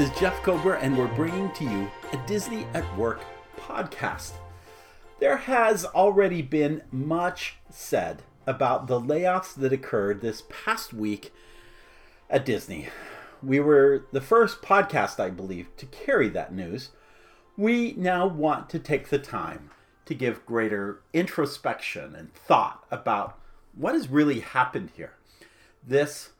Is Jeff Kober, and we're bringing to you a Disney at Work podcast. There has already been much said about the layoffs that occurred this past week at Disney. We were the first podcast, I believe, to carry that news. We now want to take the time to give greater introspection and thought about what has really happened here. This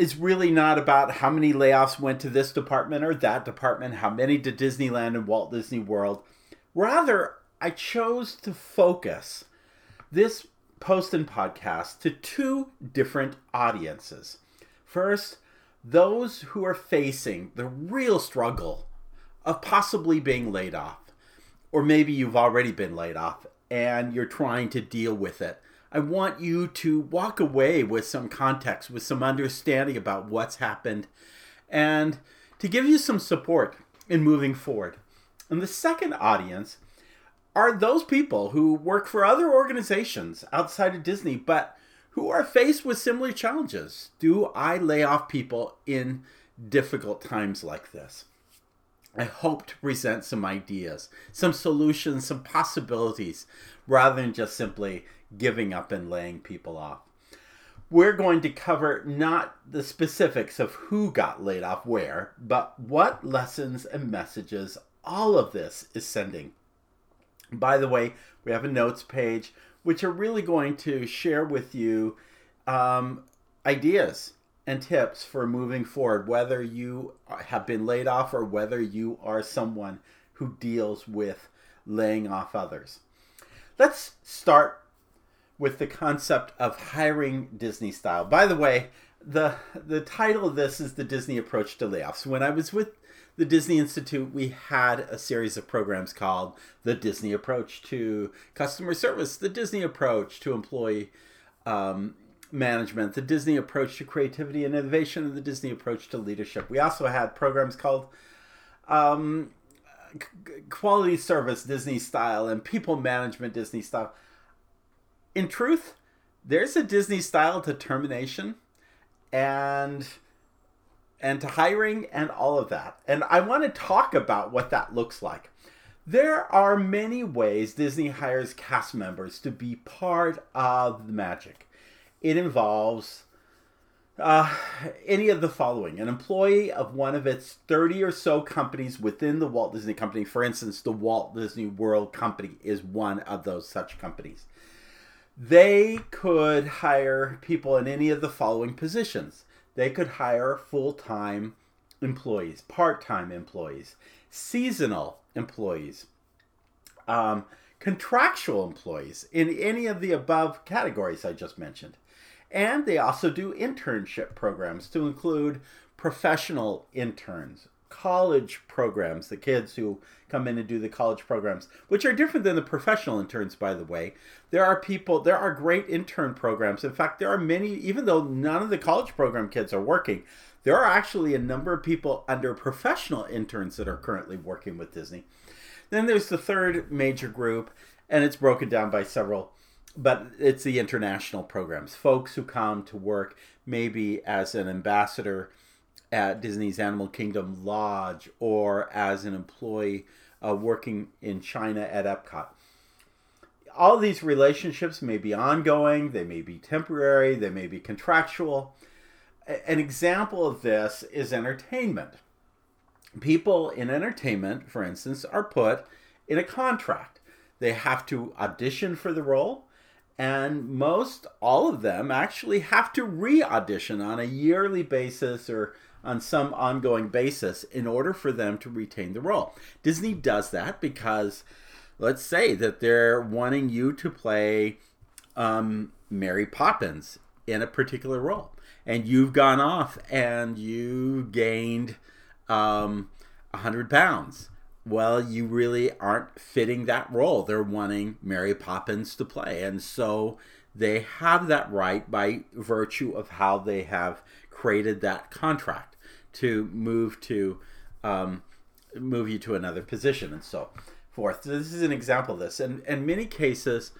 is really not about how many layoffs went to this department or that department, how many to Disneyland and Walt Disney World. Rather, I chose to focus this post and podcast to two different audiences. First, those who are facing the real struggle of possibly being laid off, or maybe you've already been laid off and you're trying to deal with it. I want you to walk away with some context, with some understanding about what's happened, and to give you some support in moving forward. And the second audience are those people who work for other organizations outside of Disney, but who are faced with similar challenges. Do I lay off people in difficult times like this? I hope to present some ideas, some solutions, some possibilities, rather than just simply giving up and laying people off. We're going to cover not the specifics of who got laid off where, but what lessons and messages all of this is sending. By the way, we have a notes page which are really going to share with you um, ideas and tips for moving forward, whether you have been laid off or whether you are someone who deals with laying off others. Let's start with the concept of hiring Disney style. By the way, the the title of this is the Disney approach to layoffs. When I was with the Disney Institute, we had a series of programs called the Disney approach to customer service, the Disney approach to employee um, management, the Disney approach to creativity and innovation, and the Disney approach to leadership. We also had programs called um, quality service Disney style and people management Disney style. In truth, there's a Disney style to termination and and to hiring and all of that. And I want to talk about what that looks like. There are many ways Disney hires cast members to be part of the magic. It involves uh, any of the following an employee of one of its 30 or so companies within the Walt Disney Company. For instance, the Walt Disney World Company is one of those such companies. They could hire people in any of the following positions they could hire full time employees, part time employees, seasonal employees, um, contractual employees in any of the above categories I just mentioned. And they also do internship programs to include professional interns, college programs, the kids who come in and do the college programs, which are different than the professional interns, by the way. There are people, there are great intern programs. In fact, there are many, even though none of the college program kids are working, there are actually a number of people under professional interns that are currently working with Disney. Then there's the third major group, and it's broken down by several but it's the international programs. Folks who come to work maybe as an ambassador at Disney's Animal Kingdom Lodge or as an employee uh, working in China at Epcot. All these relationships may be ongoing, they may be temporary, they may be contractual. An example of this is entertainment. People in entertainment, for instance, are put in a contract. They have to audition for the role, and most all of them actually have to re-audition on a yearly basis or on some ongoing basis in order for them to retain the role. Disney does that because let's say that they're wanting you to play um, Mary Poppins in a particular role, and you've gone off and you gained um, 100 pounds well, you really aren't fitting that role. They're wanting Mary Poppins to play. And so they have that right by virtue of how they have created that contract to move to um, move you to another position and so forth. So this is an example of this. And in many cases,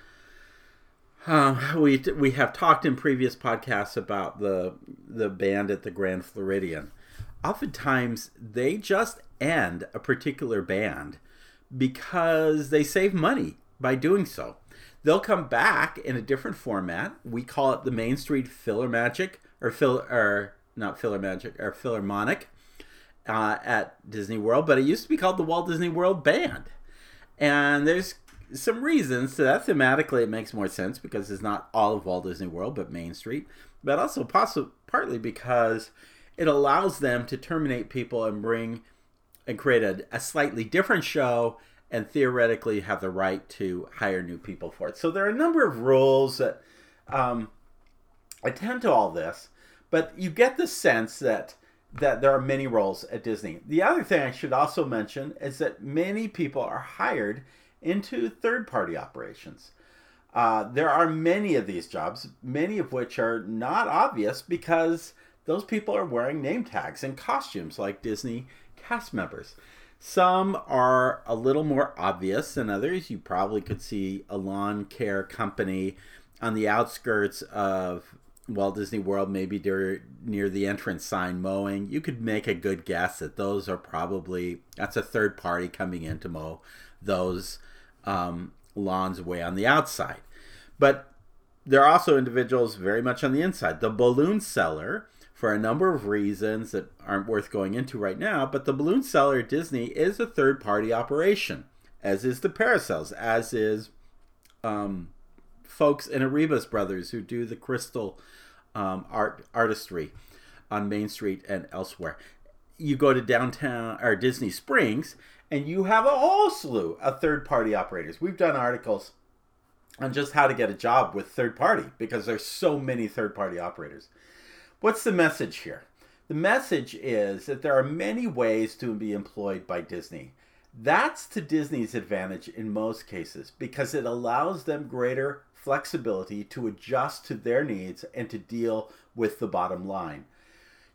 uh, we we have talked in previous podcasts about the the band at the Grand Floridian oftentimes they just end a particular band because they save money by doing so. They'll come back in a different format. We call it the Main Street Filler Magic or Phil or not Filler Magic or Philharmonic uh, at Disney World, but it used to be called the Walt Disney World Band. And there's some reasons to that. Thematically, it makes more sense because it's not all of Walt Disney World, but Main Street. But also, possibly partly because it allows them to terminate people and bring and create a, a slightly different show and theoretically have the right to hire new people for it. So there are a number of rules that um, attend to all this, but you get the sense that that there are many roles at Disney. The other thing I should also mention is that many people are hired into third-party operations. Uh, there are many of these jobs, many of which are not obvious because those people are wearing name tags and costumes like Disney cast members. Some are a little more obvious than others. You probably could see a lawn care company on the outskirts of Walt Disney World, maybe near the entrance sign mowing. You could make a good guess that those are probably that's a third party coming in to mow those um, lawns way on the outside. But there are also individuals very much on the inside. The balloon seller for a number of reasons that aren't worth going into right now, but the balloon seller at Disney is a third party operation, as is the parasails, as is um, folks in Arribas Brothers who do the crystal um, art artistry on Main Street and elsewhere. You go to downtown or Disney Springs, and you have a whole slew of third party operators. We've done articles on just how to get a job with third party because there's so many third party operators. What's the message here? The message is that there are many ways to be employed by Disney. That's to Disney's advantage in most cases because it allows them greater flexibility to adjust to their needs and to deal with the bottom line.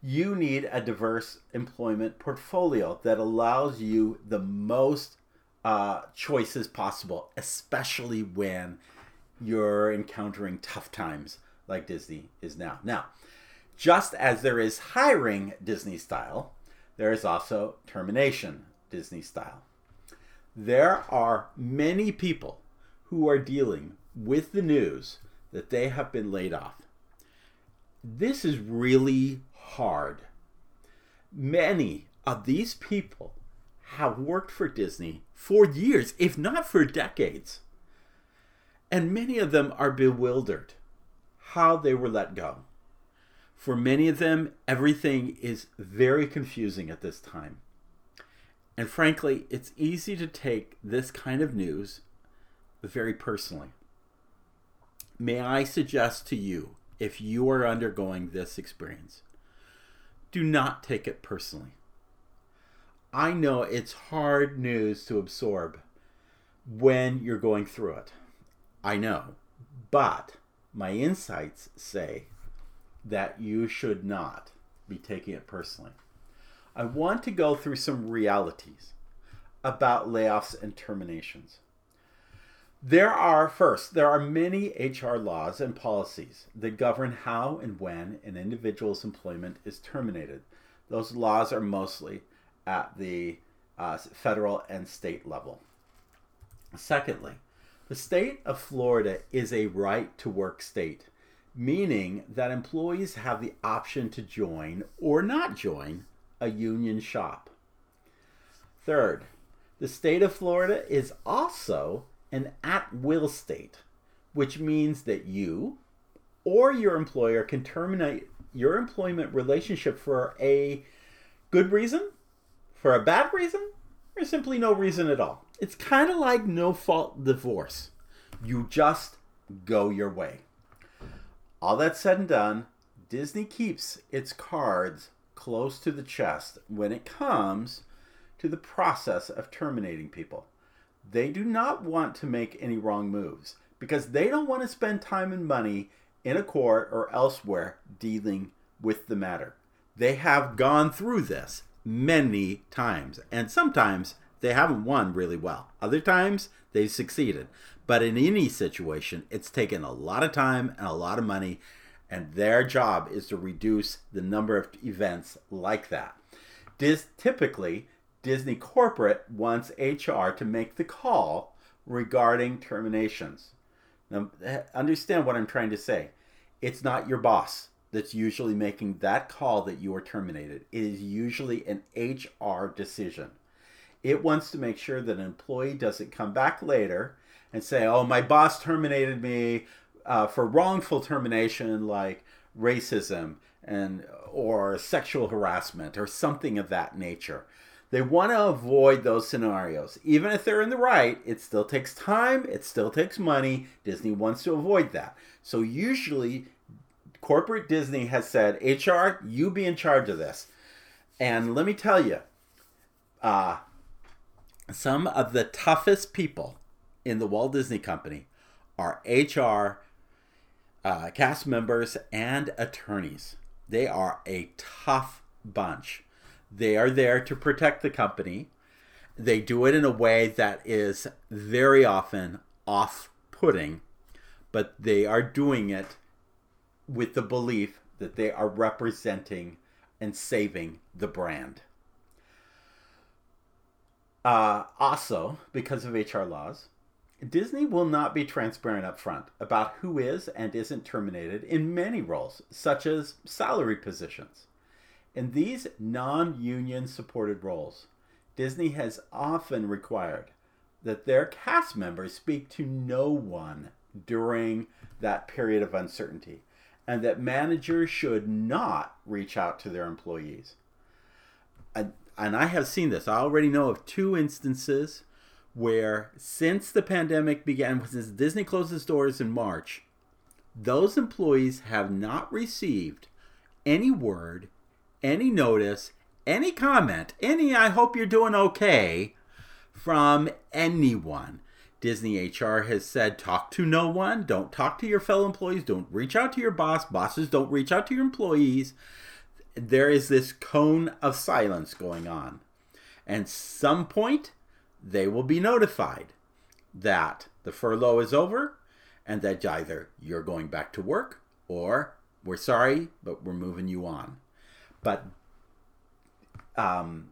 You need a diverse employment portfolio that allows you the most uh, choices possible, especially when you're encountering tough times like Disney is now. Now, just as there is hiring Disney style, there is also termination Disney style. There are many people who are dealing with the news that they have been laid off. This is really hard. Many of these people have worked for Disney for years, if not for decades. And many of them are bewildered how they were let go. For many of them, everything is very confusing at this time. And frankly, it's easy to take this kind of news very personally. May I suggest to you, if you are undergoing this experience, do not take it personally. I know it's hard news to absorb when you're going through it. I know. But my insights say that you should not be taking it personally. I want to go through some realities about layoffs and terminations. There are, first, there are many HR laws and policies that govern how and when an individual's employment is terminated. Those laws are mostly at the uh, federal and state level. Secondly, the state of Florida is a right to work state meaning that employees have the option to join or not join a union shop. Third, the state of Florida is also an at will state, which means that you or your employer can terminate your employment relationship for a good reason, for a bad reason, or simply no reason at all. It's kind of like no fault divorce. You just go your way. All that said and done, Disney keeps its cards close to the chest when it comes to the process of terminating people. They do not want to make any wrong moves because they don't want to spend time and money in a court or elsewhere dealing with the matter. They have gone through this many times, and sometimes they haven't won really well. Other times they've succeeded. But in any situation, it's taken a lot of time and a lot of money, and their job is to reduce the number of events like that. Dis- typically, Disney corporate wants HR to make the call regarding terminations. Now, eh, understand what I'm trying to say. It's not your boss that's usually making that call that you are terminated. It is usually an HR decision. It wants to make sure that an employee doesn't come back later and say, "Oh, my boss terminated me uh, for wrongful termination, like racism and or sexual harassment or something of that nature." They want to avoid those scenarios. Even if they're in the right, it still takes time, it still takes money. Disney wants to avoid that. So usually corporate Disney has said, HR, you be in charge of this. And let me tell you, uh, some of the toughest people in the Walt Disney Company are HR, uh, cast members, and attorneys. They are a tough bunch. They are there to protect the company. They do it in a way that is very often off putting, but they are doing it with the belief that they are representing and saving the brand. Uh, also, because of HR laws, Disney will not be transparent up front about who is and isn't terminated in many roles, such as salary positions. In these non union supported roles, Disney has often required that their cast members speak to no one during that period of uncertainty, and that managers should not reach out to their employees. And, and I have seen this. I already know of two instances where, since the pandemic began, since Disney closed its doors in March, those employees have not received any word any notice, any comment, any I hope you're doing okay from anyone. Disney HR has said talk to no one, don't talk to your fellow employees, don't reach out to your boss, bosses don't reach out to your employees. There is this cone of silence going on. And some point they will be notified that the furlough is over and that either you're going back to work or we're sorry, but we're moving you on but um,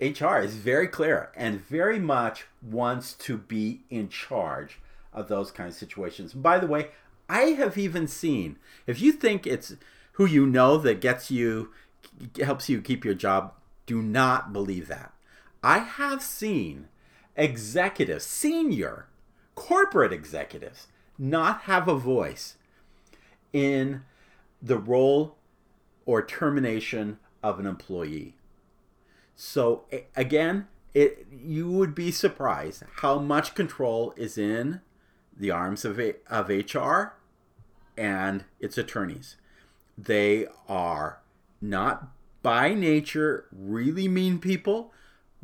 HR is very clear and very much wants to be in charge of those kind of situations. And by the way, I have even seen if you think it's who you know that gets you helps you keep your job, do not believe that. I have seen executives, senior corporate executives, not have a voice in the role or termination of an employee. So again, it you would be surprised how much control is in the arms of of HR and its attorneys. They are not by nature really mean people,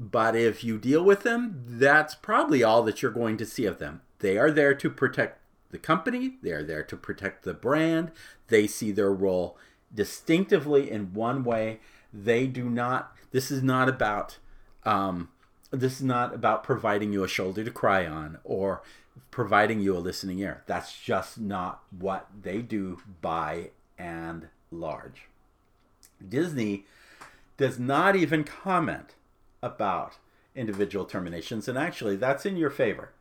but if you deal with them, that's probably all that you're going to see of them. They are there to protect the company, they are there to protect the brand. They see their role distinctively in one way. They do not. This is not about. Um, this is not about providing you a shoulder to cry on or providing you a listening ear. That's just not what they do by and large. Disney does not even comment about individual terminations, and actually, that's in your favor.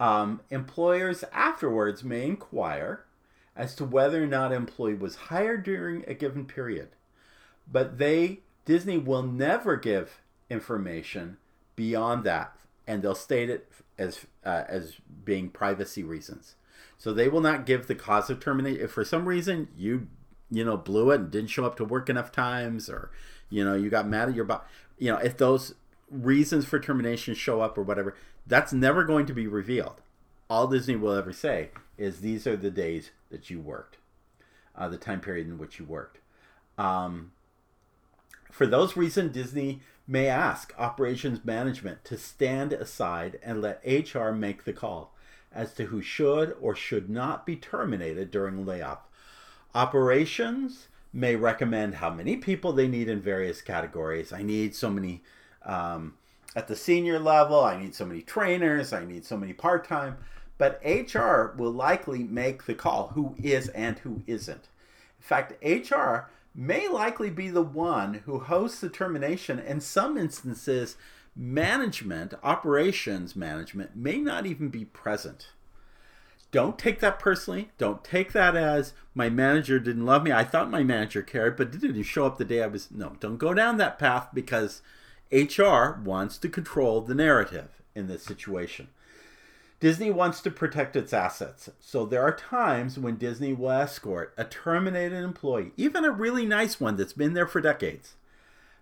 Um, employers afterwards may inquire as to whether or not an employee was hired during a given period. But they, Disney, will never give information beyond that, and they'll state it as uh, as being privacy reasons. So they will not give the cause of termination. If for some reason you you know blew it and didn't show up to work enough times, or you know you got mad at your boss, you know if those reasons for termination show up or whatever, that's never going to be revealed. All Disney will ever say is these are the days that you worked, uh, the time period in which you worked. Um, for those reasons, Disney may ask operations management to stand aside and let HR make the call as to who should or should not be terminated during layoff. Operations may recommend how many people they need in various categories. I need so many um, at the senior level, I need so many trainers, I need so many part time but HR will likely make the call who is and who isn't. In fact, HR may likely be the one who hosts the termination. In some instances, management, operations management, may not even be present. Don't take that personally. Don't take that as my manager didn't love me. I thought my manager cared, but didn't show up the day I was. No, don't go down that path because HR wants to control the narrative in this situation. Disney wants to protect its assets, so there are times when Disney will escort a terminated employee, even a really nice one that's been there for decades,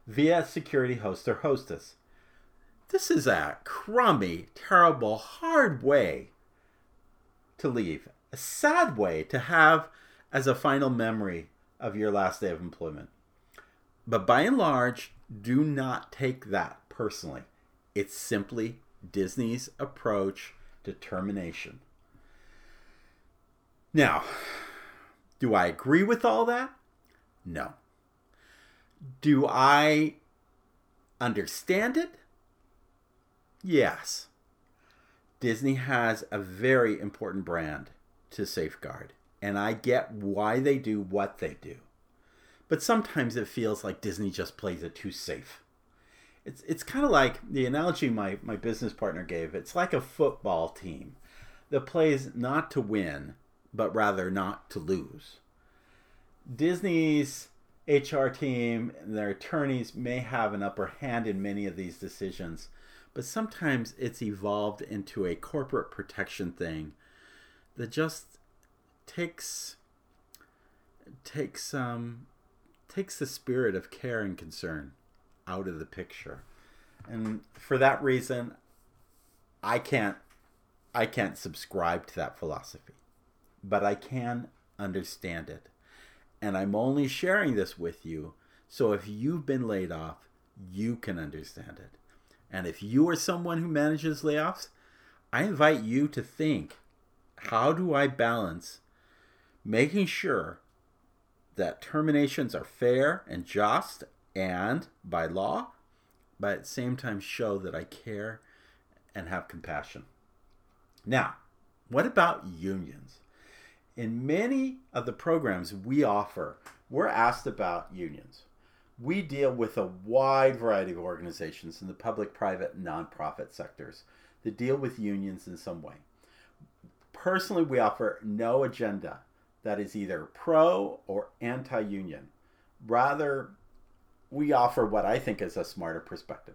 via security host or hostess. This is a crummy, terrible, hard way to leave, a sad way to have as a final memory of your last day of employment. But by and large, do not take that personally. It's simply Disney's approach determination. Now, do I agree with all that? No. Do I understand it? Yes. Disney has a very important brand to safeguard, and I get why they do what they do. But sometimes it feels like Disney just plays it too safe it's it's kind of like the analogy my, my business partner gave. It's like a football team that plays not to win, but rather not to lose. Disney's HR team and their attorneys may have an upper hand in many of these decisions, but sometimes it's evolved into a corporate protection thing that just takes takes um takes the spirit of care and concern out of the picture. And for that reason, I can't I can't subscribe to that philosophy. But I can understand it. And I'm only sharing this with you so if you've been laid off, you can understand it. And if you are someone who manages layoffs, I invite you to think how do I balance making sure that terminations are fair and just and by law, but at the same time show that I care and have compassion. Now, what about unions? In many of the programs we offer, we're asked about unions. We deal with a wide variety of organizations in the public, private, nonprofit sectors that deal with unions in some way. Personally, we offer no agenda that is either pro or anti union. Rather, we offer what I think is a smarter perspective.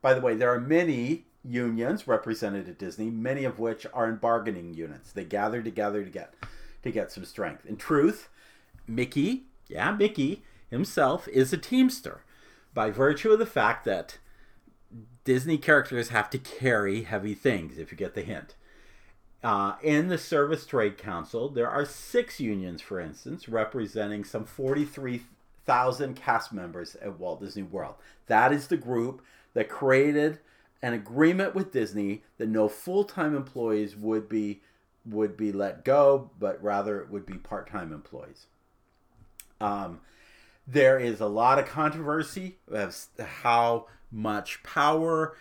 By the way, there are many unions represented at Disney, many of which are in bargaining units. They gather together to get to get some strength. In truth, Mickey, yeah, Mickey himself is a teamster by virtue of the fact that Disney characters have to carry heavy things, if you get the hint. Uh, in the Service Trade Council, there are six unions, for instance, representing some 43 thousand cast members at Walt Disney World. That is the group that created an agreement with Disney that no full-time employees would be would be let go, but rather it would be part-time employees. Um, there is a lot of controversy of how much power,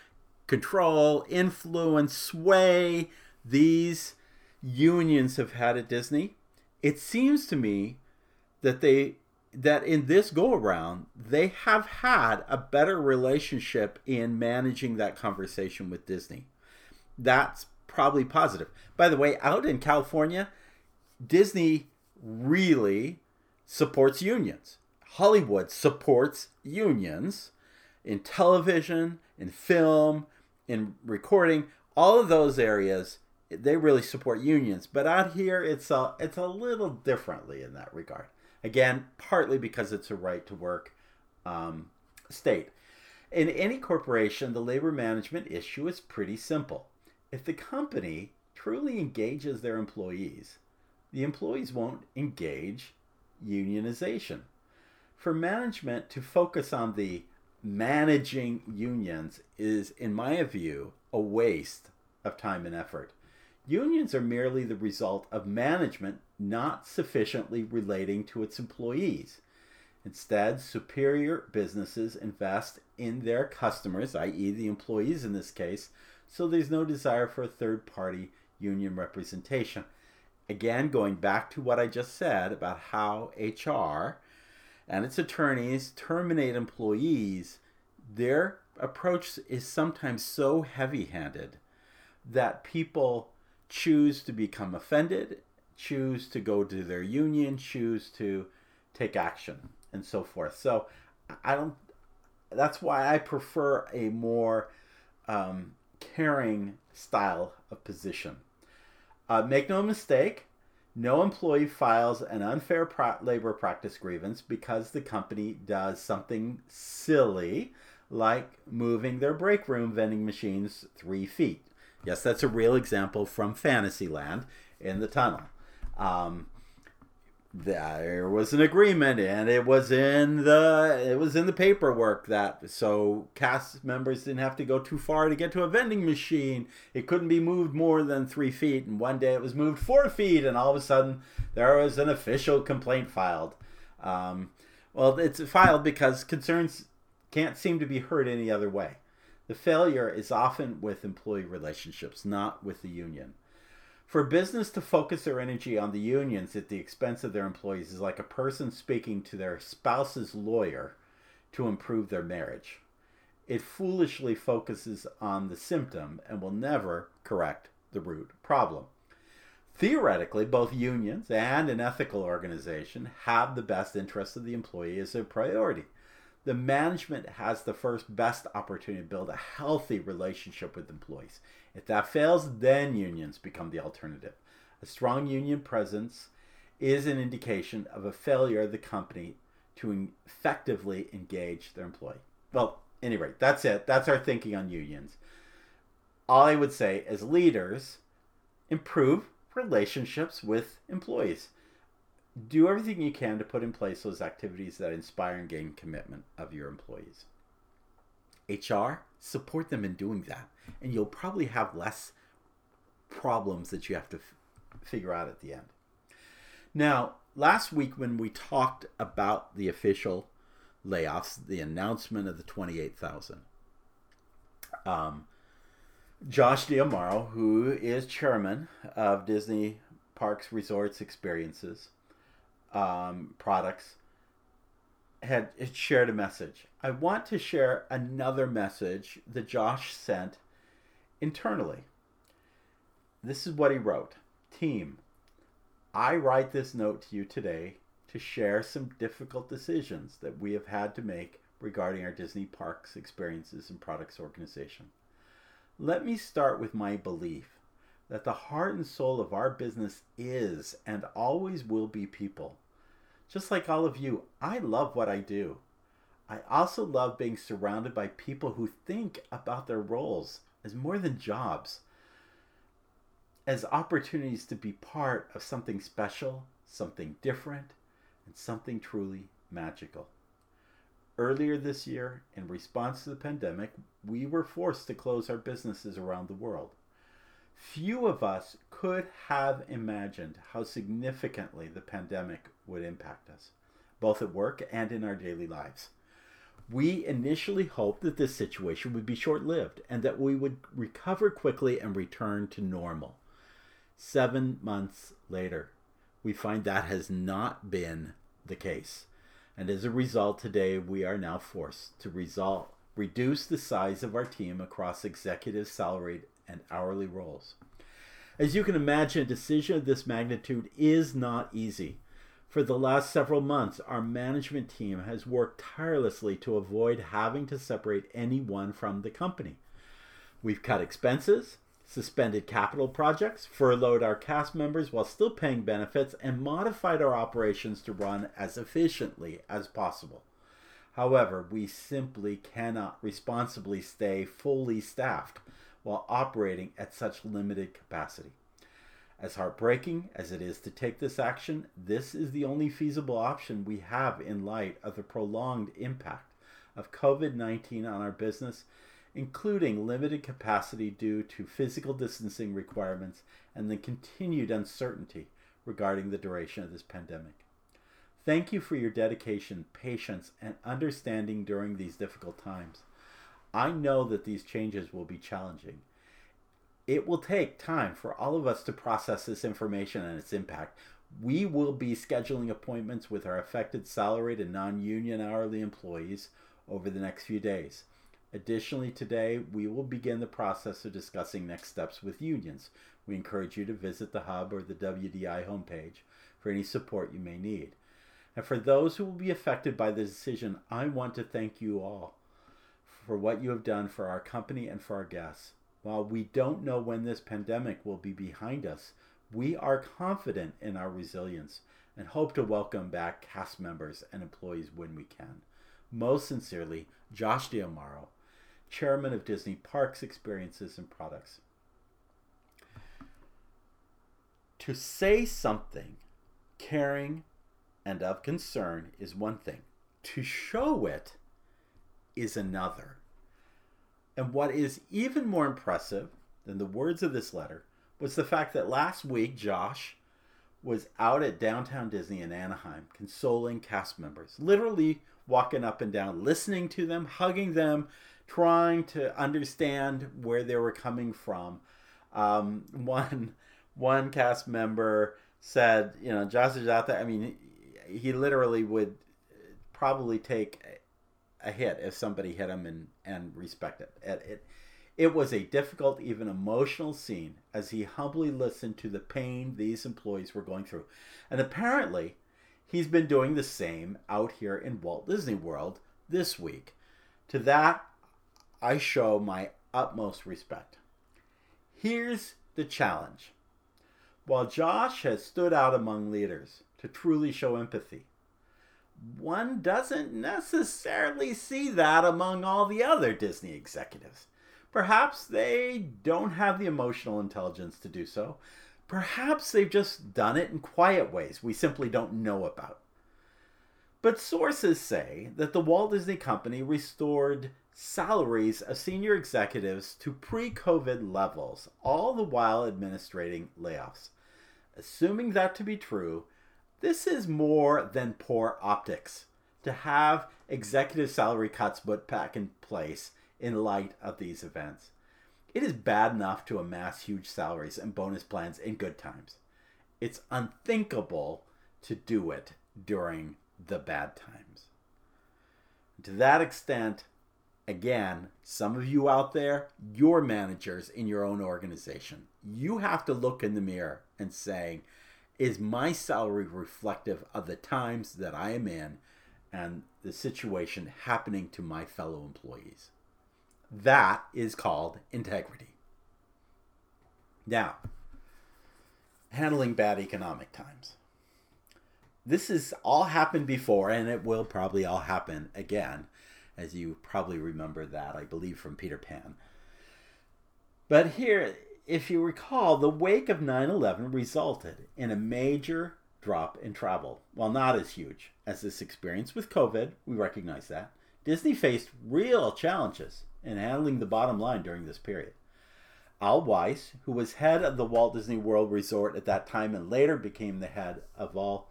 control, influence, sway these unions have had at Disney. It seems to me that they that in this go around, they have had a better relationship in managing that conversation with Disney. That's probably positive. By the way, out in California, Disney really supports unions. Hollywood supports unions in television, in film, in recording, all of those areas they really support unions. But out here it's a it's a little differently in that regard. Again, partly because it's a right to work um, state. In any corporation, the labor management issue is pretty simple. If the company truly engages their employees, the employees won't engage unionization. For management to focus on the managing unions is, in my view, a waste of time and effort. Unions are merely the result of management not sufficiently relating to its employees. Instead, superior businesses invest in their customers, i.e., the employees in this case, so there's no desire for a third party union representation. Again, going back to what I just said about how HR and its attorneys terminate employees, their approach is sometimes so heavy handed that people choose to become offended, choose to go to their union, choose to take action, and so forth. So I don't, that's why I prefer a more um, caring style of position. Uh, make no mistake, no employee files an unfair pro- labor practice grievance because the company does something silly like moving their break room vending machines three feet. Yes, that's a real example from Fantasyland in the tunnel. Um, there was an agreement and it was in the it was in the paperwork that so cast members didn't have to go too far to get to a vending machine. It couldn't be moved more than three feet. And one day it was moved four feet and all of a sudden there was an official complaint filed. Um, well it's filed because concerns can't seem to be heard any other way. The failure is often with employee relationships not with the union for business to focus their energy on the unions at the expense of their employees is like a person speaking to their spouse's lawyer to improve their marriage. It foolishly focuses on the symptom and will never correct the root problem. Theoretically, both unions and an ethical organization have the best interests of the employee as a priority. The management has the first best opportunity to build a healthy relationship with employees. If that fails, then unions become the alternative. A strong union presence is an indication of a failure of the company to effectively engage their employee. Well, anyway, that's it. That's our thinking on unions. All I would say as leaders, improve relationships with employees. Do everything you can to put in place those activities that inspire and gain commitment of your employees. HR, support them in doing that and you'll probably have less problems that you have to f- figure out at the end. Now, last week when we talked about the official layoffs, the announcement of the 28,000, um, Josh D'Amaro, who is chairman of Disney Parks, Resorts, Experiences, um, Products, had shared a message. I want to share another message that Josh sent internally. This is what he wrote Team, I write this note to you today to share some difficult decisions that we have had to make regarding our Disney parks experiences and products organization. Let me start with my belief that the heart and soul of our business is and always will be people. Just like all of you, I love what I do. I also love being surrounded by people who think about their roles as more than jobs, as opportunities to be part of something special, something different, and something truly magical. Earlier this year, in response to the pandemic, we were forced to close our businesses around the world. Few of us could have imagined how significantly the pandemic would impact us, both at work and in our daily lives. We initially hoped that this situation would be short lived and that we would recover quickly and return to normal. Seven months later, we find that has not been the case. And as a result, today we are now forced to result, reduce the size of our team across executive, salaried, and hourly roles. As you can imagine, a decision of this magnitude is not easy. For the last several months, our management team has worked tirelessly to avoid having to separate anyone from the company. We've cut expenses, suspended capital projects, furloughed our cast members while still paying benefits, and modified our operations to run as efficiently as possible. However, we simply cannot responsibly stay fully staffed while operating at such limited capacity. As heartbreaking as it is to take this action, this is the only feasible option we have in light of the prolonged impact of COVID 19 on our business, including limited capacity due to physical distancing requirements and the continued uncertainty regarding the duration of this pandemic. Thank you for your dedication, patience, and understanding during these difficult times. I know that these changes will be challenging it will take time for all of us to process this information and its impact. We will be scheduling appointments with our affected salaried and non union hourly employees over the next few days. Additionally, today we will begin the process of discussing next steps with unions. We encourage you to visit the Hub or the WDI homepage for any support you may need. And for those who will be affected by the decision, I want to thank you all for what you have done for our company and for our guests. While we don't know when this pandemic will be behind us, we are confident in our resilience and hope to welcome back cast members and employees when we can. Most sincerely, Josh D'Amaro, Chairman of Disney Parks, Experiences, and Products. To say something caring and of concern is one thing, to show it is another. And what is even more impressive than the words of this letter was the fact that last week Josh was out at downtown Disney in Anaheim consoling cast members, literally walking up and down, listening to them, hugging them, trying to understand where they were coming from. Um, one one cast member said, you know, Josh is out there. I mean, he, he literally would probably take a, hit if somebody hit him and and respect it. it. It it was a difficult, even emotional scene as he humbly listened to the pain these employees were going through, and apparently. He's been doing the same out here in Walt Disney World this week. To that, I show my utmost respect. Here's the challenge. While Josh has stood out among leaders to truly show empathy, one doesn't necessarily see that among all the other Disney executives. Perhaps they don't have the emotional intelligence to do so. Perhaps they've just done it in quiet ways we simply don't know about. But sources say that the Walt Disney Company restored salaries of senior executives to pre COVID levels, all the while administrating layoffs. Assuming that to be true, this is more than poor optics to have executive salary cuts put back in place in light of these events. It is bad enough to amass huge salaries and bonus plans in good times. It's unthinkable to do it during the bad times. To that extent, again, some of you out there, you're managers in your own organization. You have to look in the mirror and say, is my salary reflective of the times that I am in and the situation happening to my fellow employees? That is called integrity. Now, handling bad economic times. This has all happened before, and it will probably all happen again as you probably remember that, I believe, from Peter Pan. But here, if you recall, the wake of 9 11 resulted in a major drop in travel. While not as huge as this experience with COVID, we recognize that, Disney faced real challenges in handling the bottom line during this period. Al Weiss, who was head of the Walt Disney World Resort at that time and later became the head of all,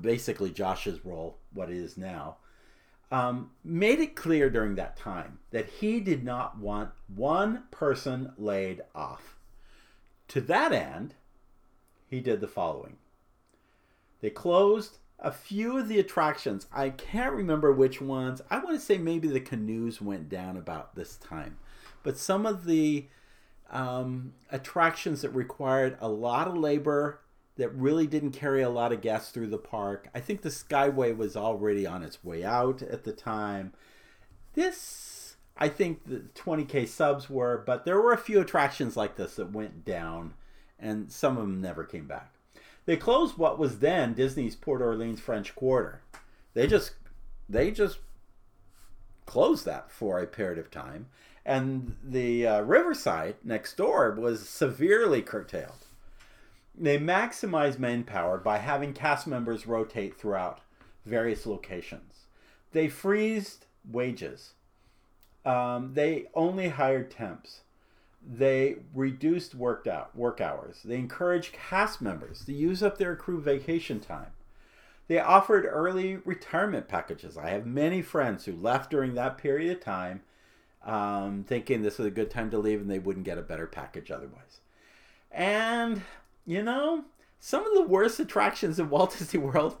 basically Josh's role, what it is now, um, made it clear during that time that he did not want one person laid off. To that end, he did the following they closed a few of the attractions. I can't remember which ones. I want to say maybe the canoes went down about this time. But some of the um, attractions that required a lot of labor that really didn't carry a lot of guests through the park. I think the Skyway was already on its way out at the time. This, I think the 20k subs were, but there were a few attractions like this that went down, and some of them never came back. They closed what was then Disney's Port Orleans French Quarter. They just, they just closed that for a period of time, and the uh, Riverside next door was severely curtailed they maximize manpower by having cast members rotate throughout various locations. They freezed wages. Um, they only hired temps. They reduced worked out work hours. They encouraged cast members to use up their crew vacation time. They offered early retirement packages. I have many friends who left during that period of time, um, thinking this was a good time to leave and they wouldn't get a better package otherwise. And you know, some of the worst attractions in Walt Disney World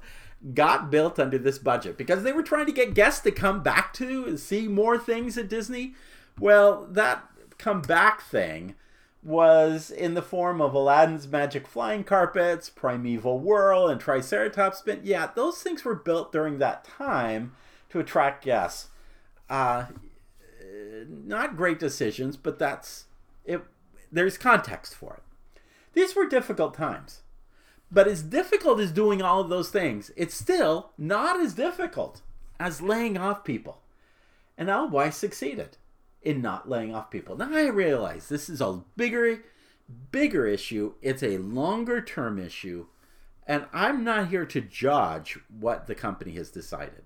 got built under this budget because they were trying to get guests to come back to and see more things at Disney. Well, that come back thing was in the form of Aladdin's Magic Flying Carpets, Primeval Whirl, and Triceratops Spin. Yeah, those things were built during that time to attract guests. Uh, not great decisions, but that's it. There's context for it. These were difficult times. But as difficult as doing all of those things, it's still not as difficult as laying off people. And Al Weiss succeeded in not laying off people. Now I realize this is a bigger, bigger issue. It's a longer term issue. And I'm not here to judge what the company has decided.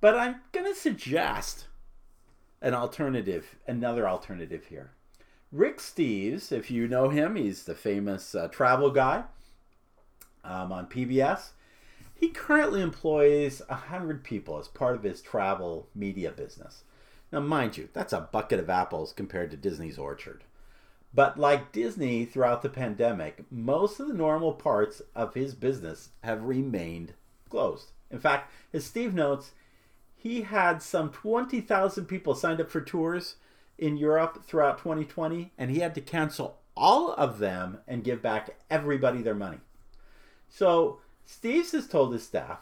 But I'm going to suggest an alternative, another alternative here. Rick Steves, if you know him, he's the famous uh, travel guy um, on PBS. He currently employs 100 people as part of his travel media business. Now, mind you, that's a bucket of apples compared to Disney's Orchard. But like Disney throughout the pandemic, most of the normal parts of his business have remained closed. In fact, as Steve notes, he had some 20,000 people signed up for tours in Europe throughout 2020, and he had to cancel all of them and give back everybody their money. So Steves has told his staff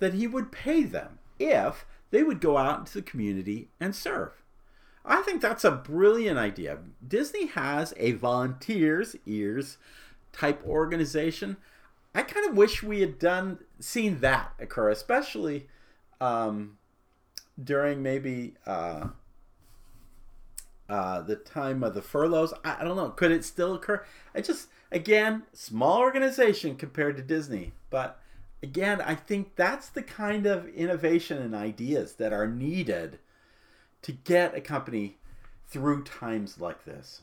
that he would pay them if they would go out into the community and serve. I think that's a brilliant idea. Disney has a volunteers ears type organization. I kind of wish we had done seen that occur, especially um, during maybe uh, uh, the time of the furloughs. I, I don't know. Could it still occur? I just again, small organization compared to Disney, but again, I think that's the kind of innovation and ideas that are needed to get a company through times like this.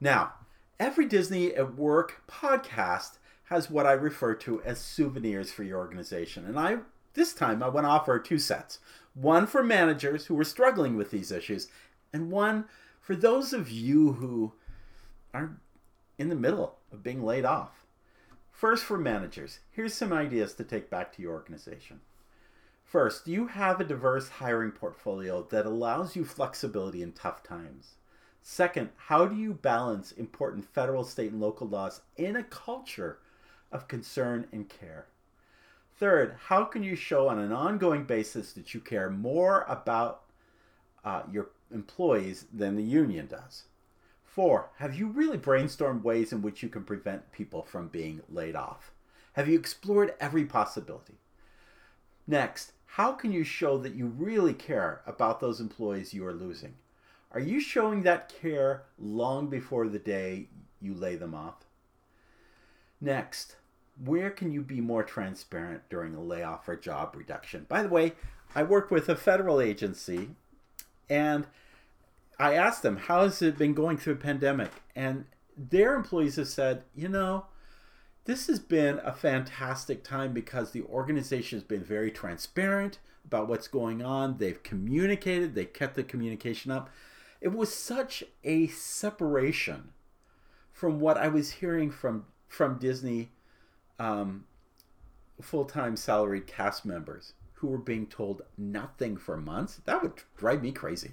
Now, every Disney at Work podcast has what I refer to as souvenirs for your organization. And I this time I want to offer two sets. One for managers who are struggling with these issues, and one for those of you who are in the middle of being laid off. First, for managers, here's some ideas to take back to your organization. First, you have a diverse hiring portfolio that allows you flexibility in tough times? Second, how do you balance important federal, state, and local laws in a culture of concern and care? Third, how can you show on an ongoing basis that you care more about uh, your employees than the union does? Four, have you really brainstormed ways in which you can prevent people from being laid off? Have you explored every possibility? Next, how can you show that you really care about those employees you are losing? Are you showing that care long before the day you lay them off? Next, where can you be more transparent during a layoff or job reduction? By the way, I work with a federal agency and I asked them, how has it been going through a pandemic? And their employees have said, you know, this has been a fantastic time because the organization has been very transparent about what's going on. They've communicated, they kept the communication up. It was such a separation from what I was hearing from from Disney um, full-time salaried cast members who were being told nothing for months. That would drive me crazy.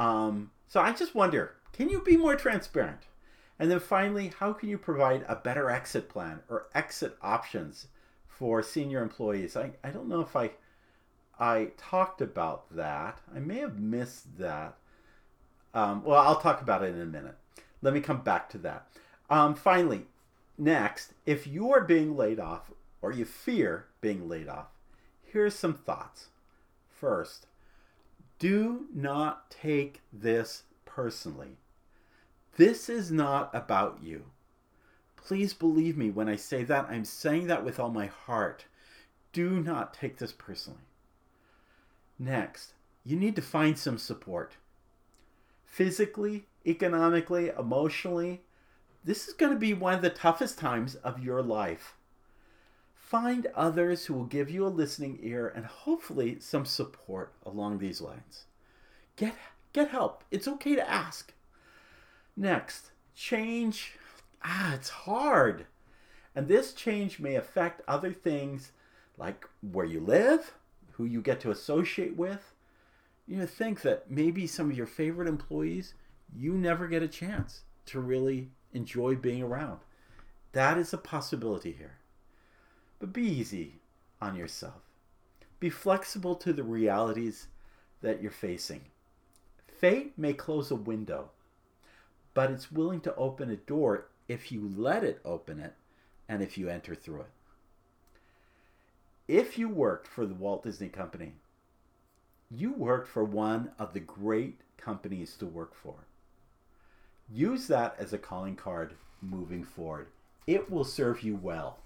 Um, so I just wonder, can you be more transparent? And then finally, how can you provide a better exit plan or exit options for senior employees? I, I don't know if I I talked about that. I may have missed that. Um, well, I'll talk about it in a minute. Let me come back to that. Um, finally, next, if you are being laid off or you fear being laid off, here's some thoughts. First, do not take this personally. This is not about you. Please believe me when I say that. I'm saying that with all my heart. Do not take this personally. Next, you need to find some support. Physically, economically, emotionally, this is going to be one of the toughest times of your life. Find others who will give you a listening ear and hopefully some support along these lines. Get get help. It's okay to ask. Next, change. Ah, it's hard. And this change may affect other things like where you live, who you get to associate with. You know, think that maybe some of your favorite employees you never get a chance to really enjoy being around. That is a possibility here. But be easy on yourself. Be flexible to the realities that you're facing. Fate may close a window, but it's willing to open a door if you let it open it and if you enter through it. If you worked for the Walt Disney Company, you worked for one of the great companies to work for. Use that as a calling card moving forward. It will serve you well.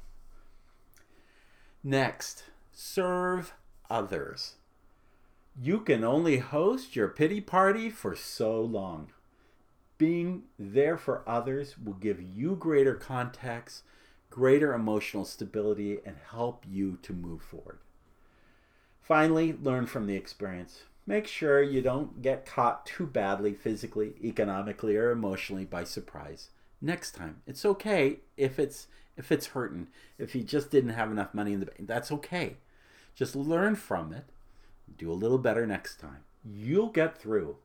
Next, serve others. You can only host your pity party for so long. Being there for others will give you greater context, greater emotional stability, and help you to move forward. Finally, learn from the experience. Make sure you don't get caught too badly physically, economically, or emotionally by surprise. Next time, it's okay if it's if it's hurting, if you just didn't have enough money in the bank. That's okay. Just learn from it. Do a little better next time. You'll get through.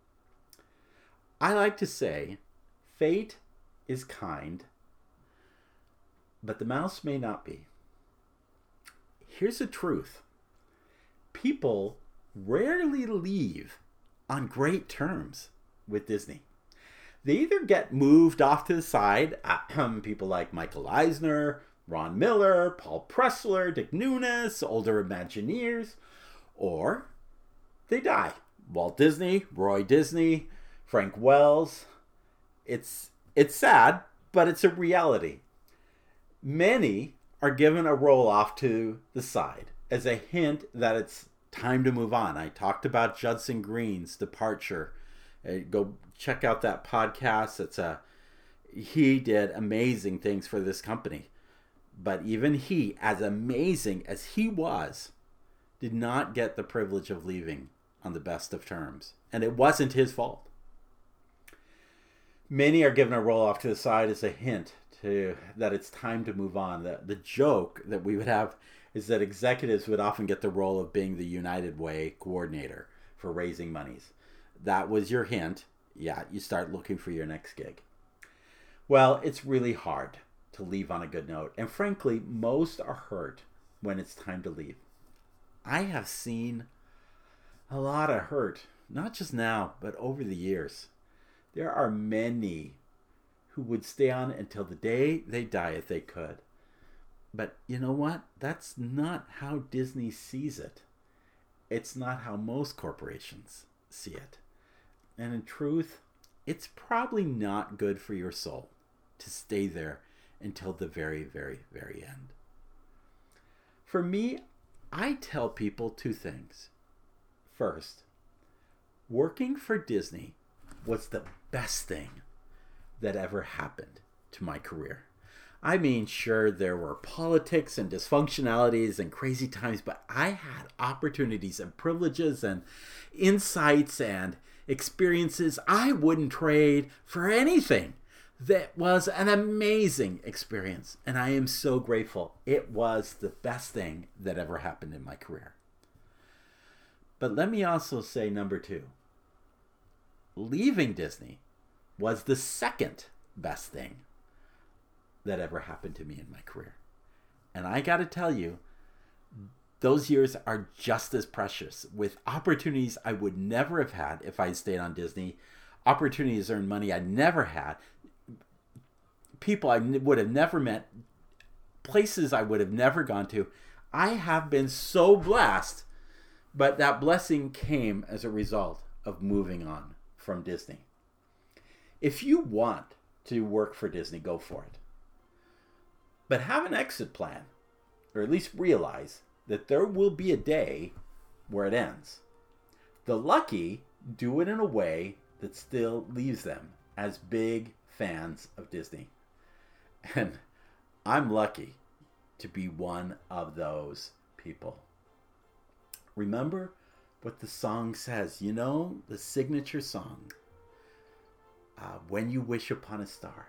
I like to say, fate is kind, but the mouse may not be. Here's the truth people rarely leave on great terms with Disney. They either get moved off to the side, um, people like Michael Eisner, Ron Miller, Paul Pressler, Dick Nunis, older Imagineers, or they die. Walt Disney, Roy Disney, Frank Wells. It's it's sad, but it's a reality. Many are given a roll off to the side as a hint that it's time to move on. I talked about Judson Green's departure. Uh, go check out that podcast. It's a he did amazing things for this company. But even he, as amazing as he was, did not get the privilege of leaving on the best of terms. And it wasn't his fault. Many are given a roll off to the side as a hint to that it's time to move on. The, the joke that we would have is that executives would often get the role of being the United Way coordinator for raising monies. That was your hint. Yeah, you start looking for your next gig. Well, it's really hard to leave on a good note. And frankly, most are hurt when it's time to leave. I have seen a lot of hurt, not just now, but over the years. There are many who would stay on until the day they die if they could. But you know what? That's not how Disney sees it. It's not how most corporations see it. And in truth, it's probably not good for your soul to stay there until the very, very, very end. For me, I tell people two things. First, working for Disney was the best thing that ever happened to my career. I mean, sure, there were politics and dysfunctionalities and crazy times, but I had opportunities and privileges and insights and experiences I wouldn't trade for anything. That was an amazing experience, and I am so grateful. It was the best thing that ever happened in my career. But let me also say number two leaving Disney was the second best thing that ever happened to me in my career. And I got to tell you, those years are just as precious with opportunities I would never have had if I stayed on Disney, opportunities to earn money I never had, people I would have never met, places I would have never gone to. I have been so blessed, but that blessing came as a result of moving on from Disney. If you want to work for Disney, go for it. But have an exit plan, or at least realize that there will be a day where it ends. The lucky do it in a way that still leaves them as big fans of Disney. And I'm lucky to be one of those people. Remember what the song says, you know, the signature song. Uh, when you wish upon a star,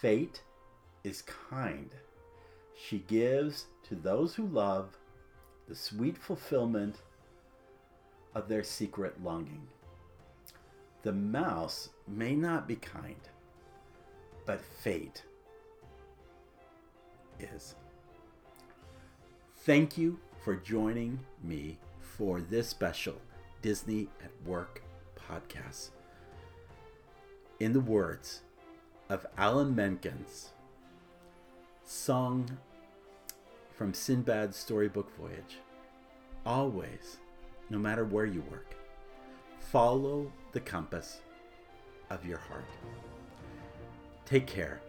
fate is kind, She gives to those who love the sweet fulfillment of their secret longing. The mouse may not be kind, but fate is. Thank you for joining me for this special Disney at Work podcast. In the words of Alan Menken's song from Sinbad's storybook voyage, always, no matter where you work, follow the compass of your heart. Take care.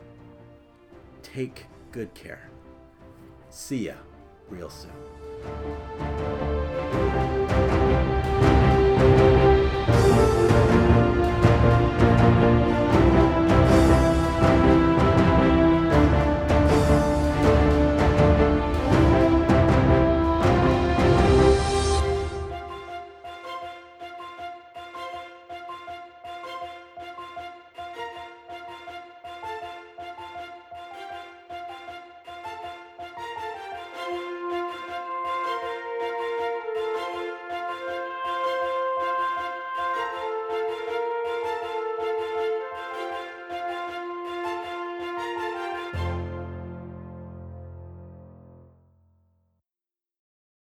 Take good care. See ya real soon.